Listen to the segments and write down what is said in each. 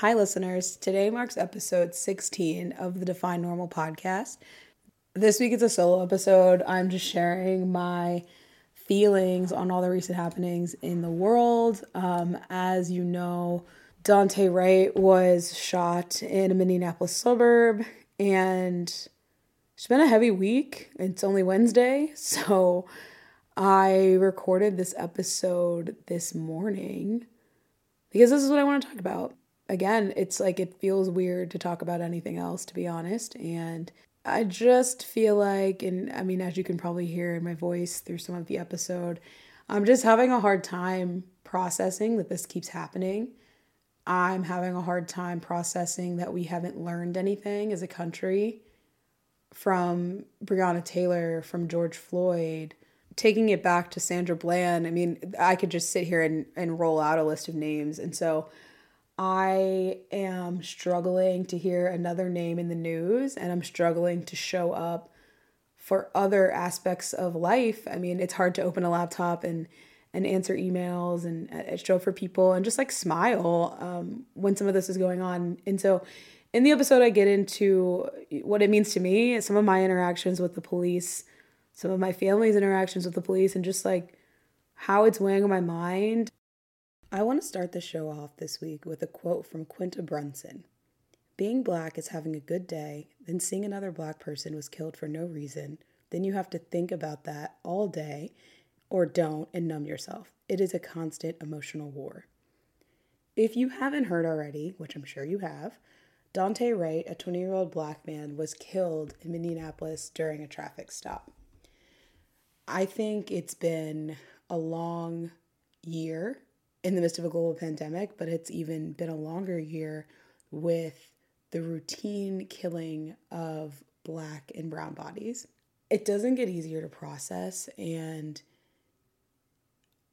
Hi, listeners. Today marks episode 16 of the Define Normal podcast. This week it's a solo episode. I'm just sharing my feelings on all the recent happenings in the world. Um, as you know, Daunte Wright was shot in a Minneapolis suburb, and it's been a heavy week. It's only Wednesday, so I recorded this episode this morning because this is what I want to talk about again, it's like it feels weird to talk about anything else, to be honest. And I just feel like, and I mean, as you can probably hear in my voice through some of the episode, I'm just having a hard time processing that this keeps happening. I'm having a hard time processing that we haven't learned anything as a country from Breonna Taylor, from George Floyd, taking it back to Sandra Bland. I mean, I could just sit here and, and roll out a list of names. And so I am struggling to hear another name in the news and I'm struggling to show up for other aspects of life. I mean, it's hard to open a laptop and and answer emails and uh, show for people and just like smile um, when some of this is going on. And so, in the episode, I get into what it means to me, some of my interactions with the police, some of my family's interactions with the police, and just like how it's weighing on my mind. I want to start the show off this week with a quote from Quinta Brunson. Being black is having a good day, then seeing another black person was killed for no reason. Then you have to think about that all day or don't and numb yourself. It is a constant emotional war. If you haven't heard already, which I'm sure you have, Daunte Wright, a 20 year old black man, was killed in Minneapolis during a traffic stop. I think it's been a long year in the midst of a global pandemic, but it's even been a longer year with the routine killing of black and brown bodies. It doesn't get easier to process, and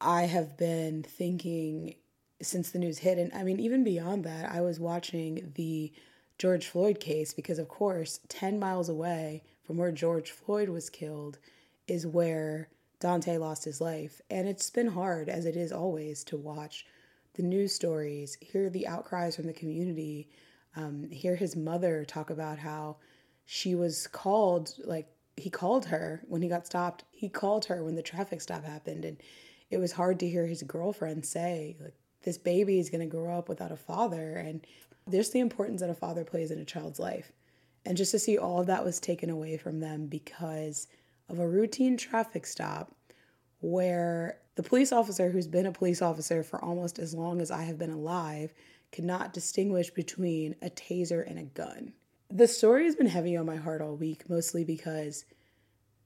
I have been thinking since the news hit, and I mean, even beyond that, I was watching the George Floyd case because, of course, 10 miles away from where George Floyd was killed is where Daunte lost his life. And it's been hard, as it is always, to watch the news stories, hear the outcries from the community, um, hear his mother talk about how she was called, like, he called her when he got stopped. He called her when the traffic stop happened. And it was hard to hear his girlfriend say, like, this baby is going to grow up without a father. And there's the importance that a father plays in a child's life. And just to see all of that was taken away from them because of a routine traffic stop where the police officer who's been a police officer for almost as long as I have been alive cannot distinguish between a taser and a gun. The story has been heavy on my heart all week, mostly because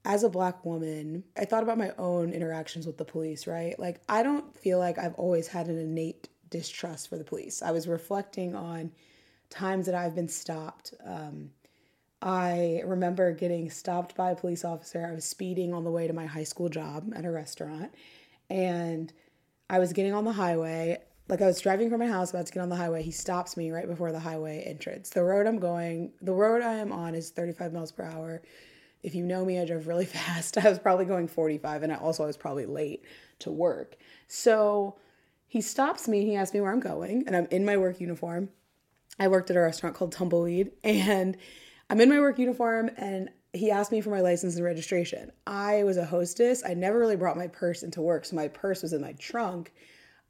as a black woman, I thought about my own interactions with the police, right? Like, I don't feel like I've always had an innate distrust for the police. I was reflecting on times that I've been stopped um, I remember getting stopped by a police officer. I was speeding on the way to my high school job at a restaurant, and I was getting on the highway. Like I was driving from my house, about to get on the highway. He stops me right before the highway entrance. The road I'm going, the road I am on is 35 miles per hour. If you know me, I drove really fast. I was probably going 45, and I also I was probably late to work. So he stops me. He asks me where I'm going, and I'm in my work uniform. I worked at a restaurant called Tumbleweed, and I'm in my work uniform and he asked me for my license and registration. I was a hostess. I never really brought my purse into work, so my purse was in my trunk,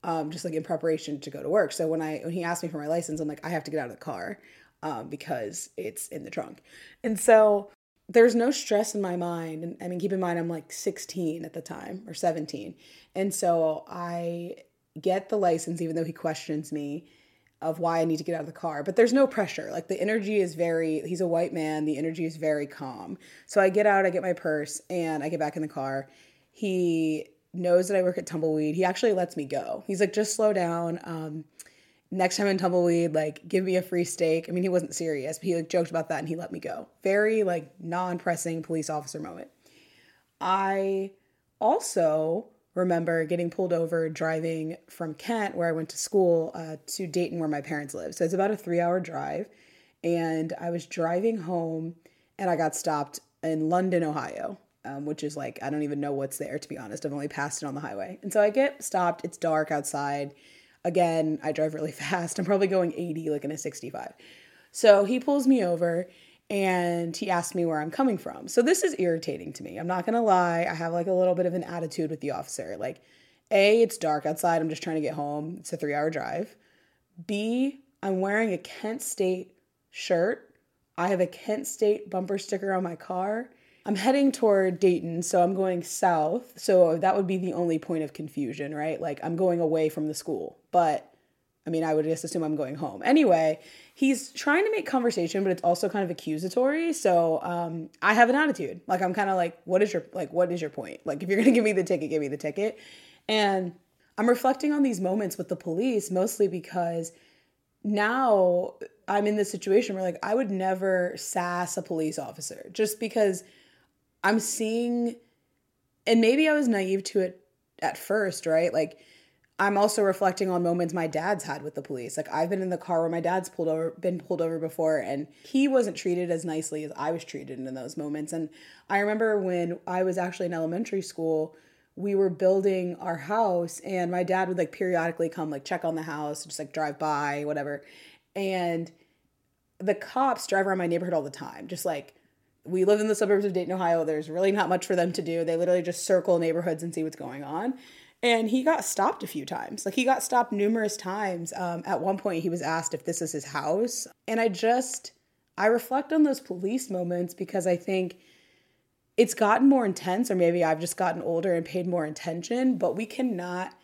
um, just like in preparation to go to work. So when I when he asked me for my license, I'm like, I have to get out of the car um, because it's in the trunk. And so there's no stress in my mind. And I mean, keep in mind, I'm like 16 at the time or 17, and so I get the license even though he questions me of why I need to get out of the car. But there's no pressure. Like the energy is very, he's a white man. The energy is very calm. So I get out, I get my purse, and I get back in the car. He knows that I work at Tumbleweed. He actually lets me go. He's like, just slow down. Um, next time in Tumbleweed, like, give me a free steak. I mean, he wasn't serious, but he like joked about that and he let me go. Very like non pressing police officer moment. I also remember getting pulled over driving from Kent, where I went to school, uh, to Dayton, where my parents live. So it's about a three hour drive. And I was driving home and I got stopped in London, Ohio, um, which is like, I don't even know what's there, to be honest. I've only passed it on the highway. And so I get stopped. It's dark outside. Again, I drive really fast. I'm probably going 80 like in a 65. So he pulls me over and he asked me where I'm coming from. So this is irritating to me. I'm not going to lie. I have like a little bit of an attitude with the officer. Like, A, it's dark outside. I'm just trying to get home. It's a three hour drive. B, I'm wearing a Kent State shirt. I have a Kent State bumper sticker on my car. I'm heading toward Dayton, so I'm going south. So that would be the only point of confusion, right? Like I'm going away from the school. But I mean, I would just assume I'm going home. Anyway, he's trying to make conversation, but it's also kind of accusatory. So um, I have an attitude. Like I'm kind of like, what is your like, what is your point? Like if you're gonna give me the ticket, give me the ticket. And I'm reflecting on these moments with the police mostly because now I'm in this situation where like I would never sass a police officer just because I'm seeing and maybe I was naive to it at first, right? Like I'm also reflecting on moments my dad's had with the police. Like I've been in the car where my dad's pulled over been pulled over before and he wasn't treated as nicely as I was treated in those moments. And I remember when I was actually in elementary school, we were building our house and my dad would like periodically come like check on the house, just like drive by, whatever. And the cops drive around my neighborhood all the time. Just like we live in the suburbs of Dayton, Ohio. There's really not much for them to do. They literally just circle neighborhoods and see what's going on. And he got stopped a few times. Like he got stopped numerous times. Um, at one point, he was asked if this is his house. And I just, I reflect on those police moments because I think it's gotten more intense, or maybe I've just gotten older and paid more attention, but we cannot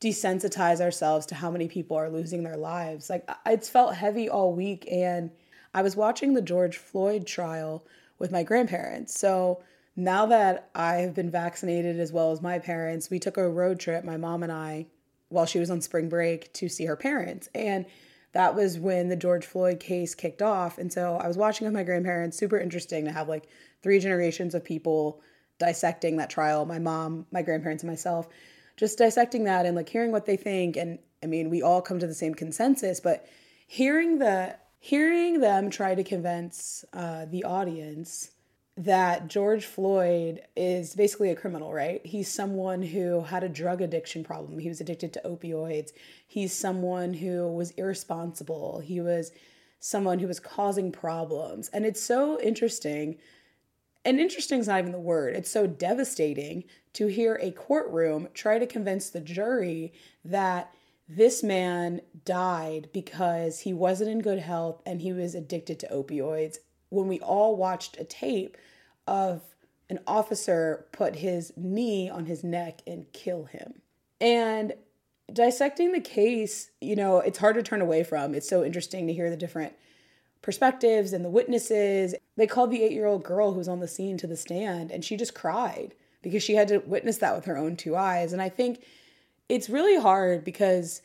desensitize ourselves to how many people are losing their lives. Like it's felt heavy all week and I was watching the George Floyd trial with my grandparents. So now that I have been vaccinated as well as my parents, we took a road trip, my mom and I, while she was on spring break to see her parents. And that was when the George Floyd case kicked off. And so I was watching with my grandparents, super interesting to have like three generations of people dissecting that trial my mom, my grandparents, and myself, just dissecting that and like hearing what they think. And I mean, we all come to the same consensus, but hearing the hearing them try to convince uh, the audience that George Floyd is basically a criminal, right? He's someone who had a drug addiction problem. He was addicted to opioids. He's someone who was irresponsible. He was someone who was causing problems. And it's so interesting. And interesting is not even the word. It's so devastating to hear a courtroom try to convince the jury that this man died because he wasn't in good health and he was addicted to opioids. When we all watched a tape of an officer put his knee on his neck and kill him. And dissecting the case, you know, it's hard to turn away from. It's so interesting to hear the different perspectives and the witnesses. They called the eight year old girl who was on the scene to the stand, and she just cried because she had to witness that with her own two eyes. And I think it's really hard because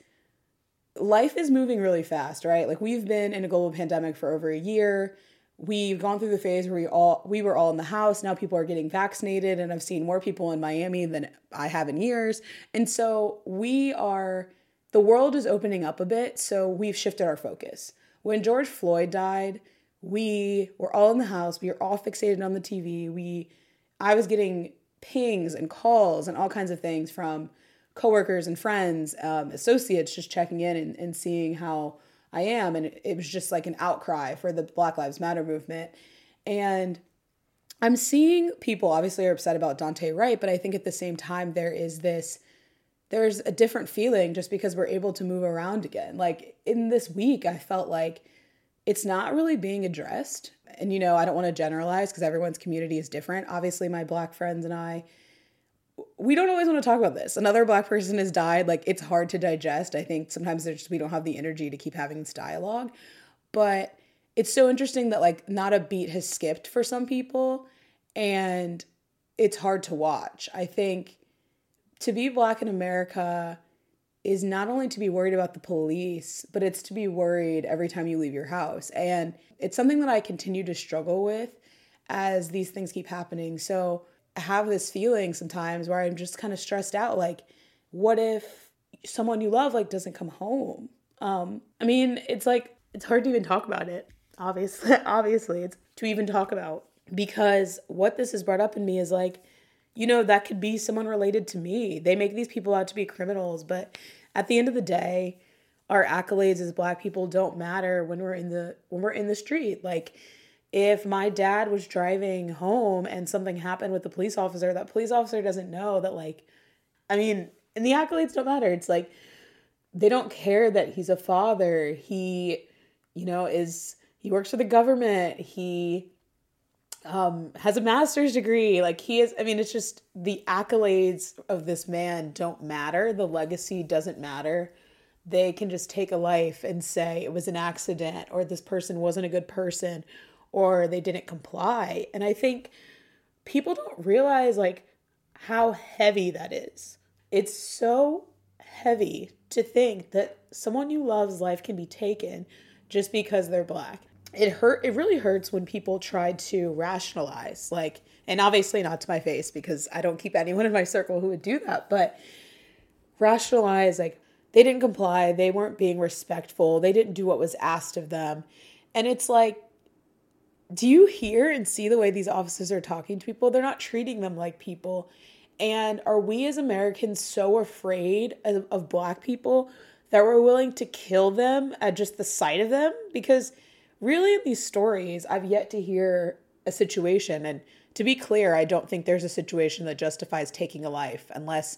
life is moving really fast, right? Like we've been in a global pandemic for over a year. We've gone through the phase where we all we were all in the house. Now people are getting vaccinated and I've seen more people in Miami than I have in years. And so we are the world is opening up a bit, so we've shifted our focus. When George Floyd died, we were all in the house. We were all fixated on the TV. We I was getting pings and calls and all kinds of things from coworkers and friends, um, associates just checking in and, and seeing how I am. And it, was just like an outcry for the Black Lives Matter movement. And I'm seeing people obviously are upset about Daunte Wright, but I think at the same time, there is this, there's a different feeling just because we're able to move around again. Like in this week, I felt like it's not really being addressed. And, you know, I don't want to generalize because everyone's community is different. Obviously, my Black friends and I, we don't always want to talk about this. Another black person has died. Like it's hard to digest. I think sometimes there's we don't have the energy to keep having this dialogue. But it's so interesting that like not a beat has skipped for some people and it's hard to watch. I think to be black in America is not only to be worried about the police, but it's to be worried every time you leave your house. And it's something that I continue to struggle with as these things keep happening. So have this feeling sometimes where I'm just kind of stressed out. Like, what if someone you love like doesn't come home? Um, I mean, it's like it's hard to even talk about it. Obviously, obviously, it's to even talk about because what this has brought up in me is like, you know, that could be someone related to me. They make these people out to be criminals, but at the end of the day, our accolades as black people don't matter when we're in the when we're in the street. Like if my dad was driving home and something happened with the police officer, that police officer doesn't know that like I mean, and the accolades don't matter. It's like they don't care that he's a father. He, you know, is he works for the government. He um has a master's degree. Like he is I mean, it's just the accolades of this man don't matter. The legacy doesn't matter. They can just take a life and say it was an accident or this person wasn't a good person or they didn't comply. And I think people don't realize like how heavy that is. It's so heavy to think that someone you love's life can be taken just because they're black. It hurt it really hurts when people try to rationalize like and obviously not to my face because I don't keep anyone in my circle who would do that, but rationalize like they didn't comply, they weren't being respectful, they didn't do what was asked of them. And it's like do you hear and see the way these officers are talking to people? They're not treating them like people. And are we as Americans so afraid of, of, black people that we're willing to kill them at just the sight of them? Because really, in these stories, I've yet to hear a situation. And to be clear, I don't think there's a situation that justifies taking a life unless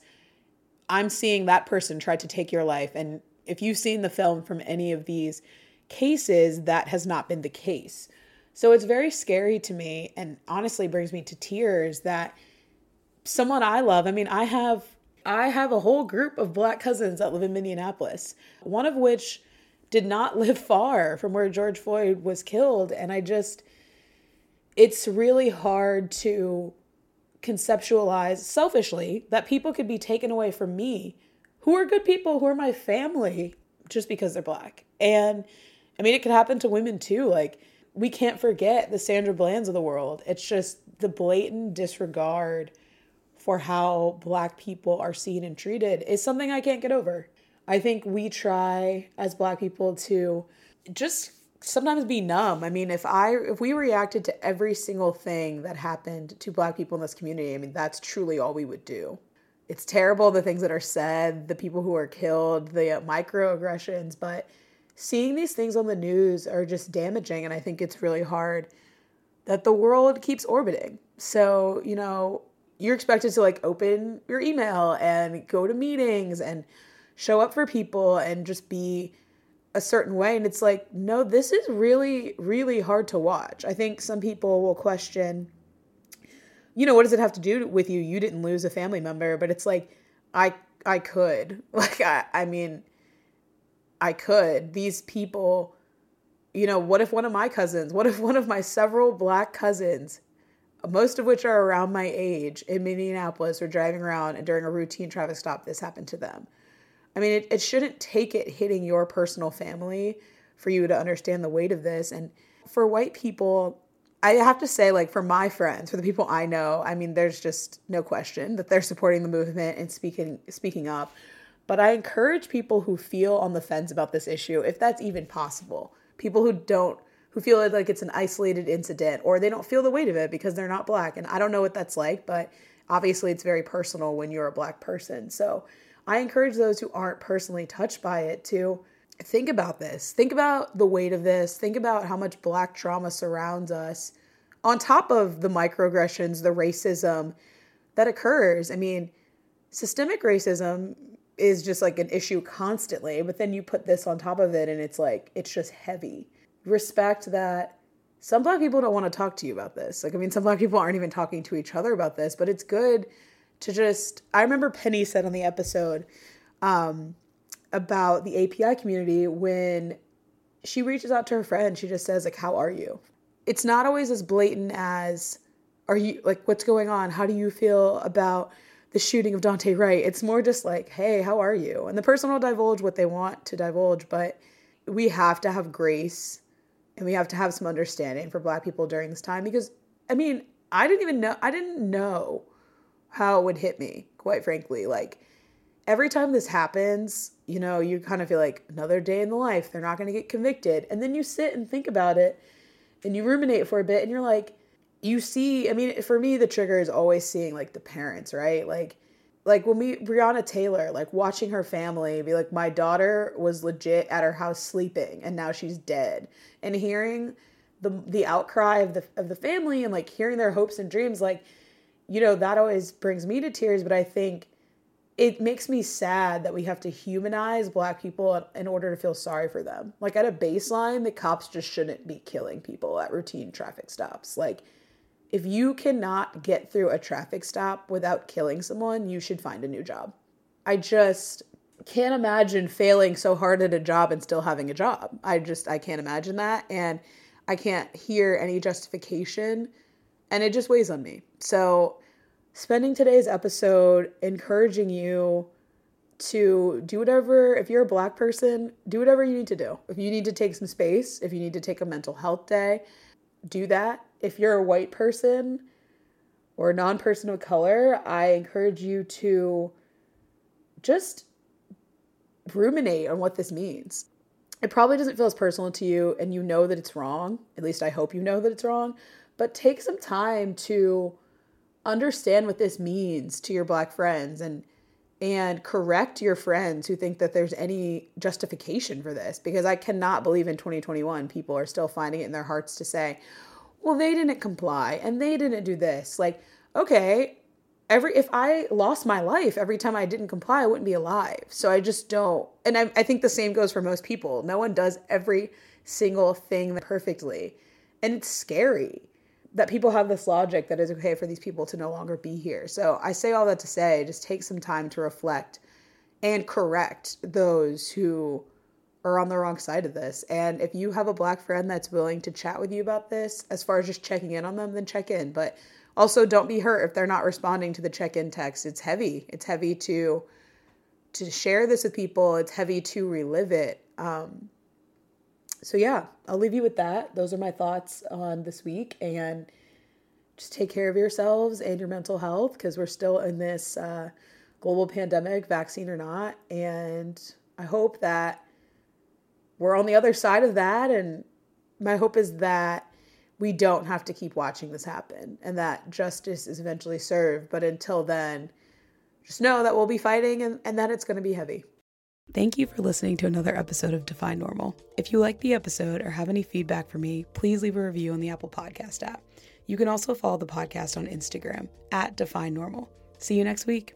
I'm seeing that person try to take your life. And if you've seen the film from any of these cases, that has not been the case. So it's very scary to me and honestly brings me to tears that someone I love. I mean, I have I have a whole group of black cousins that live in Minneapolis, one of which did not live far from where George Floyd was killed and I just it's really hard to conceptualize selfishly that people could be taken away from me who are good people who are my family just because they're black. And I mean it could happen to women too like we can't forget the Sandra Blands of the world. It's just the blatant disregard for how black people are seen and treated is something I can't get over. I think we try as black people to just sometimes be numb. I mean, if I if we reacted to every single thing that happened to black people in this community, I mean, that's truly all we would do. It's terrible the things that are said, the people who are killed, the microaggressions, but seeing these things on the news are just damaging and I think it's really hard that the world keeps orbiting. So, you know, you're expected to like open your email and go to meetings and show up for people and just be a certain way and it's like no this is really really hard to watch. I think some people will question you know what does it have to do with you? You didn't lose a family member but it's like i i could. Like i i mean i could these people you know what if one of my cousins what if one of my several black cousins most of which are around my age in Minneapolis were driving around and during a routine traffic stop, this happened to them. I mean, it, it shouldn't take it hitting your personal family for you to understand the weight of this. And for white people, I have to say, like, for my friends, for the people I know, I mean, there's just no question that they're supporting the movement and speaking speaking up. But I encourage people who feel on the fence about this issue, if that's even possible, people who don't who feel like it's an isolated incident or they don't feel the weight of it because they're not black. And I don't know what that's like, but obviously it's very personal when you're a black person. So I encourage those who aren't personally touched by it to think about this. Think about the weight of this. Think about how much black trauma surrounds us on top of the microaggressions, the racism that occurs. I mean, systemic racism is just like an issue constantly, but then you put this on top of it and it's like, it's just heavy respect that some black people don't want to talk to you about this. Like, I mean, some black people aren't even talking to each other about this, but it's good to just. I remember Penny said on the episode um, about the API community when she reaches out to her friend, she just says, like, how are you? It's not always as blatant as, are you, like, what's going on? How do you feel about the shooting of Daunte Wright? It's more just like, hey, how are you? And the person will divulge what they want to divulge, but we have to have grace and we have to have some understanding for black people during this time because I mean, I didn't even know I didn't know how it would hit me, quite frankly. Like every time this happens, you know, you kind of feel like another day in the life, they're not going to get convicted. And then you sit and think about it and you ruminate for a bit and you're like you see, I mean, for me the trigger is always seeing like the parents, right? Like like when we Breonna Taylor, like watching her family be like, my daughter was legit at her house sleeping and now she's dead. And hearing the the outcry of the of the family and like hearing their hopes and dreams, like, you know, that always brings me to tears. But I think it makes me sad that we have to humanize black people in order to feel sorry for them. Like at a baseline, the cops just shouldn't be killing people at routine traffic stops. Like if you cannot get through a traffic stop without killing someone, you should find a new job. I just can't imagine failing so hard at a job and still having a job. I just I can't imagine that and I can't hear any justification and it just weighs on me. So spending today's episode encouraging you to do whatever if you're a black person, do whatever you need to do. If you need to take some space, if you need to take a mental health day, do that. If you're a white person or a non person of color, I encourage you to just ruminate on what this means. It probably doesn't feel as personal to you, and you know that it's wrong. At least I hope you know that it's wrong. But take some time to understand what this means to your black friends and and correct your friends who think that there's any justification for this because I cannot believe in 2021 people are still finding it in their hearts to say, well, they didn't comply and they didn't do this. Like, okay, every if I lost my life every time I didn't comply, I wouldn't be alive. So I just don't. And I, I think the same goes for most people. No one does every single thing perfectly. And it's scary that people have this logic that is okay for these people to no longer be here. So I say all that to say just take some time to reflect and correct those who are on the wrong side of this. And if you have a black friend that's willing to chat with you about this, as far as just checking in on them, then check in. But also don't be hurt if they're not responding to the check-in text. It's heavy. It's heavy to to share this with people. It's heavy to relive it. Um, so yeah, I'll leave you with that. Those are my thoughts on this week and just take care of yourselves and your mental health because we're still in this uh, global pandemic, vaccine or not. And I hope that we're on the other side of that. And my hope is that we don't have to keep watching this happen and that justice is eventually served. But until then, just know that we'll be fighting and, and that it's going to be heavy. Thank you for listening to another episode of Define Normal. If you like the episode or have any feedback for me, please leave a review on the Apple Podcast app. You can also follow the podcast on Instagram at Define Normal. See you next week.